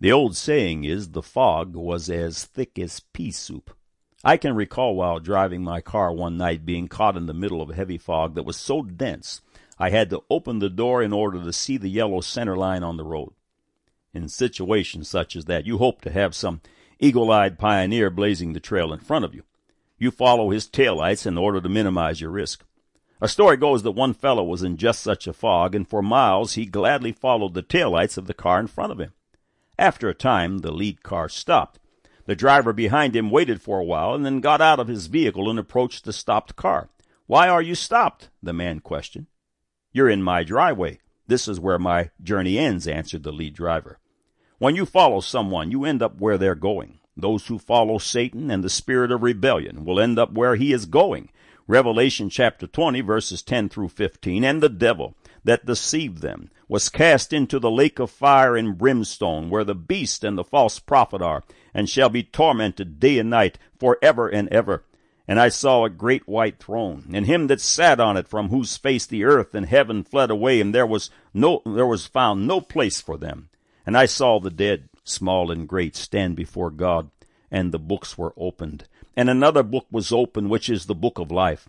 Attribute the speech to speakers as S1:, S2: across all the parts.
S1: The old saying is the fog was as thick as pea soup. I can recall while driving my car one night being caught in the middle of a heavy fog that was so dense I had to open the door in order to see the yellow center line on the road. In situations such as that, you hope to have some eagle-eyed pioneer blazing the trail in front of you. You follow his taillights in order to minimize your risk. A story goes that one fellow was in just such a fog, and for miles he gladly followed the taillights of the car in front of him. After a time, the lead car stopped. The driver behind him waited for a while and then got out of his vehicle and approached the stopped car. Why are you stopped? the man questioned. You're in my driveway. This is where my journey ends, answered the lead driver. When you follow someone, you end up where they're going. Those who follow Satan and the spirit of rebellion will end up where he is going. Revelation chapter 20 verses 10 through 15. And the devil that deceived them was cast into the lake of fire and brimstone, where the beast and the false prophet are, and shall be tormented day and night for ever and ever. And I saw a great white throne, and him that sat on it, from whose face the earth and heaven fled away, and there was no there was found no place for them. And I saw the dead, small and great, stand before God, and the books were opened. And another book was opened, which is the book of life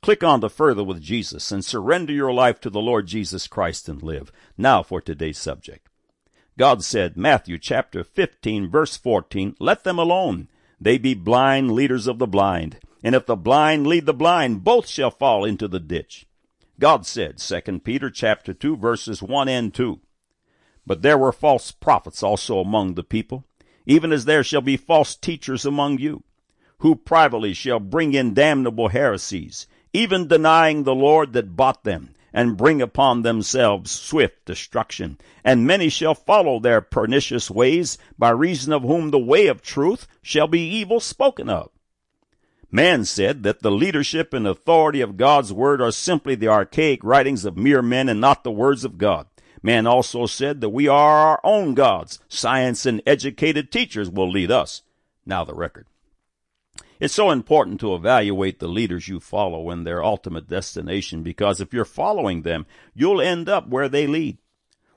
S1: Click on the further with Jesus and surrender your life to the Lord Jesus Christ and live. Now for today's subject. God said, Matthew chapter 15 verse 14, let them alone. They be blind leaders of the blind. And if the blind lead the blind, both shall fall into the ditch. God said, 2 Peter chapter 2 verses 1 and 2. But there were false prophets also among the people, even as there shall be false teachers among you, who privately shall bring in damnable heresies, even denying the Lord that bought them, and bring upon themselves swift destruction. And many shall follow their pernicious ways, by reason of whom the way of truth shall be evil spoken of. Man said that the leadership and authority of God's word are simply the archaic writings of mere men and not the words of God. Man also said that we are our own gods. Science and educated teachers will lead us. Now the record. It's so important to evaluate the leaders you follow and their ultimate destination because if you're following them, you'll end up where they lead.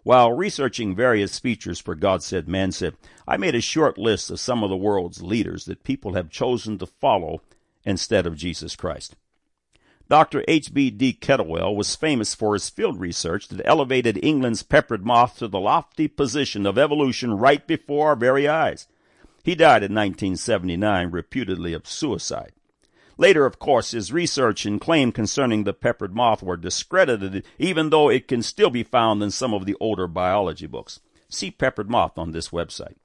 S1: While researching various features for God Said, Man Said, I made a short list of some of the world's leaders that people have chosen to follow instead of Jesus Christ. Dr. H.B.D. Kettlewell was famous for his field research that elevated England's peppered moth to the lofty position of evolution right before our very eyes. He died in 1979, reputedly of suicide. Later, of course, his research and claim concerning the peppered moth were discredited, even though it can still be found in some of the older biology books. See peppered moth on this website.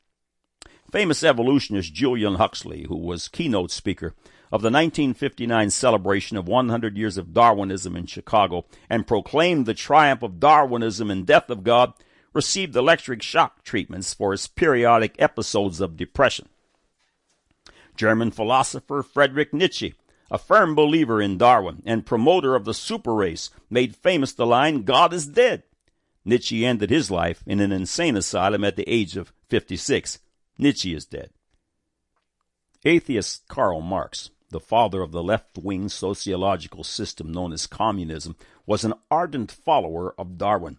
S1: Famous evolutionist Julian Huxley, who was keynote speaker of the 1959 celebration of 100 years of Darwinism in Chicago and proclaimed the triumph of Darwinism and death of God, received electric shock treatments for his periodic episodes of depression. German philosopher Friedrich Nietzsche, a firm believer in Darwin and promoter of the super race, made famous the line, God is dead. Nietzsche ended his life in an insane asylum at the age of 56. Nietzsche is dead. Atheist Karl Marx, the father of the left-wing sociological system known as communism, was an ardent follower of Darwin.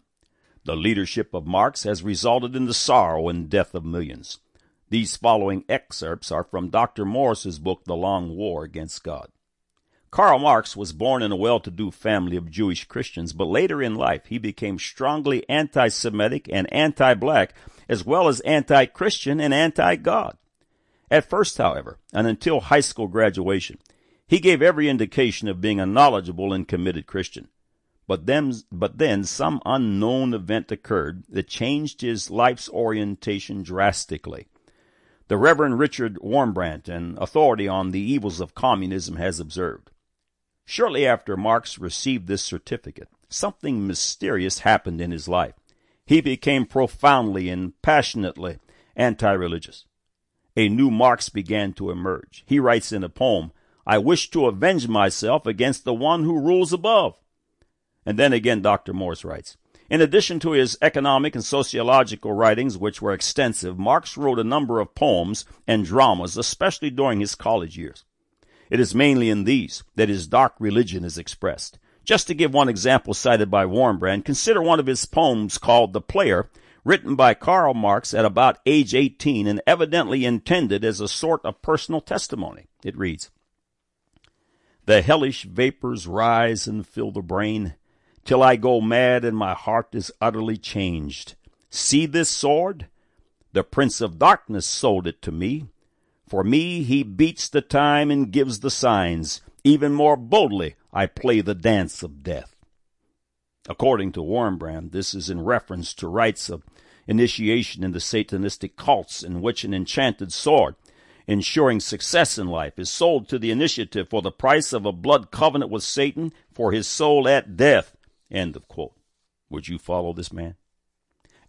S1: The leadership of Marx has resulted in the sorrow and death of millions. These following excerpts are from Dr. Morris's book, The Long War Against God. Karl Marx was born in a well-to-do family of Jewish Christians, but later in life he became strongly anti-Semitic and anti-black, as well as anti-Christian and anti-God. At first, however, and until high school graduation, he gave every indication of being a knowledgeable and committed Christian. But then, but then some unknown event occurred that changed his life's orientation drastically. The Reverend Richard Wurmbrand, an authority on the evils of communism, has observed. Shortly after Marx received this certificate, something mysterious happened in his life. He became profoundly and passionately anti-religious. a new Marx began to emerge. He writes in a poem, I wish to avenge myself against the one who rules above. And then again, Dr. Morris writes, in addition to his economic and sociological writings, which were extensive, Marx wrote a number of poems and dramas, especially during his college years. It is mainly in these that his dark religion is expressed. Just to give one example cited by Wurmbrand, consider one of his poems called The Player, written by Karl Marx at about age 18 and evidently intended as a sort of personal testimony. It reads, The hellish vapors rise and fill the brain till I go mad and my heart is utterly changed. See this sword? The Prince of Darkness sold it to me. For me he beats the time and gives the signs. Even more boldly I play the dance of death. According to Wurmbrand, this is in reference to rites of initiation in the Satanistic cults in which an enchanted sword, ensuring success in life, is sold to the initiative for the price of a blood covenant with Satan for his soul at death. End of quote. Would you follow this man?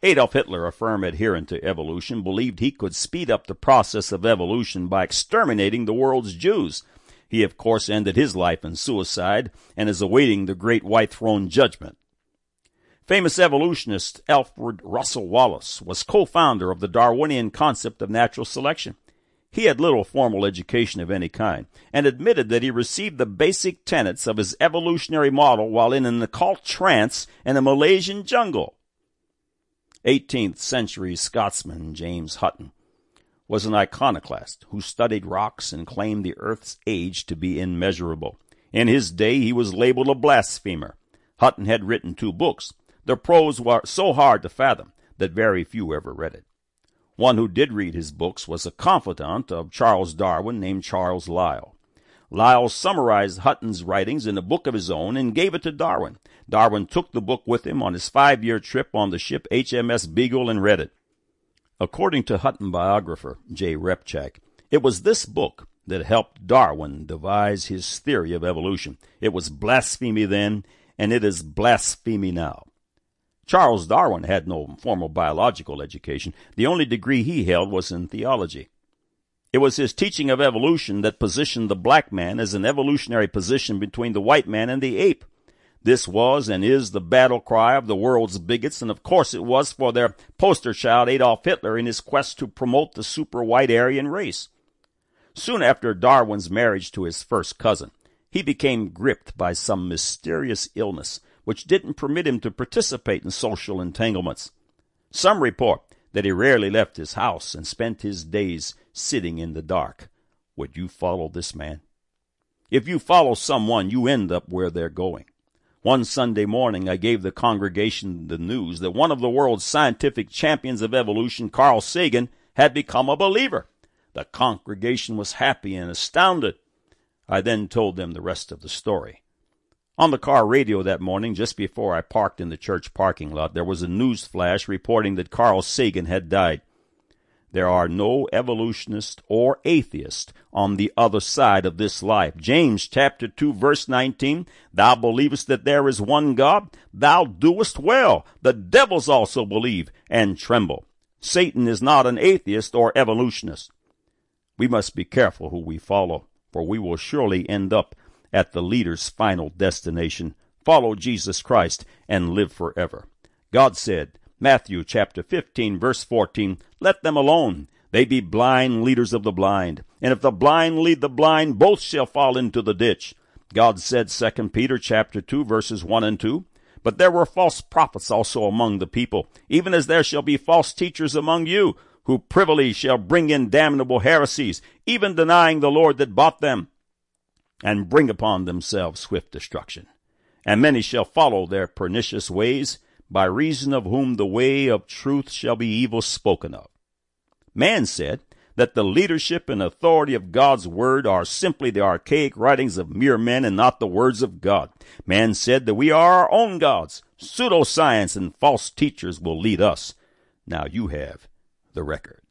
S1: Adolf Hitler, a firm adherent to evolution, believed he could speed up the process of evolution by exterminating the world's Jews. He, of course, ended his life in suicide and is awaiting the great white throne judgment. Famous evolutionist Alfred Russel Wallace was co-founder of the Darwinian concept of natural selection. He had little formal education of any kind, and admitted that he received the basic tenets of his evolutionary model while in an occult trance in a Malaysian jungle. 18th century Scotsman James Hutton was an iconoclast who studied rocks and claimed the earth's age to be immeasurable. In his day, he was labeled a blasphemer. Hutton had written two books. The prose was so hard to fathom that very few ever read it. One who did read his books was a confidant of Charles Darwin named Charles Lyell. Lyell summarized Hutton's writings in a book of his own and gave it to Darwin. Darwin took the book with him on his five-year trip on the ship HMS Beagle and read it. According to Hutton biographer J. Repcheck, it was this book that helped Darwin devise his theory of evolution. It was blasphemy then, and it is blasphemy now. Charles Darwin had no formal biological education. The only degree he held was in theology. It was his teaching of evolution that positioned the black man as an evolutionary position between the white man and the ape. This was and is the battle cry of the world's bigots, and of course it was for their poster child Adolf Hitler in his quest to promote the super white Aryan race. Soon after Darwin's marriage to his first cousin, he became gripped by some mysterious illness which didn't permit him to participate in social entanglements. Some report that he rarely left his house and spent his days sitting in the dark. Would you follow this man? If you follow someone, you end up where they're going. One Sunday morning, I gave the congregation the news that one of the world's scientific champions of evolution, Carl Sagan, had become a believer. The congregation was happy and astounded. I then told them the rest of the story. On the car radio that morning, just before I parked in the church parking lot, there was a news flash reporting that Carl Sagan had died. There are no evolutionists or atheists on the other side of this life. James chapter 2 verse 19, Thou believest that there is one God? Thou doest well. The devils also believe and tremble. Satan is not an atheist or evolutionist. We must be careful who we follow, for we will surely end up at the leader's final destination. Follow Jesus Christ and live forever. God said, Matthew chapter 15 verse 14, let them alone. They be blind leaders of the blind. And if the blind lead the blind, both shall fall into the ditch. God said, 2 Peter chapter 2 verses 1 and 2, but there were false prophets also among the people, even as there shall be false teachers among you, who privily shall bring in damnable heresies, even denying the Lord that bought them, and bring upon themselves swift destruction. And many shall follow their pernicious ways, by reason of whom the way of truth shall be evil spoken of. Man said that the leadership and authority of God's word are simply the archaic writings of mere men and not the words of God. Man said that we are our own gods. Pseudoscience and false teachers will lead us. Now you have the record.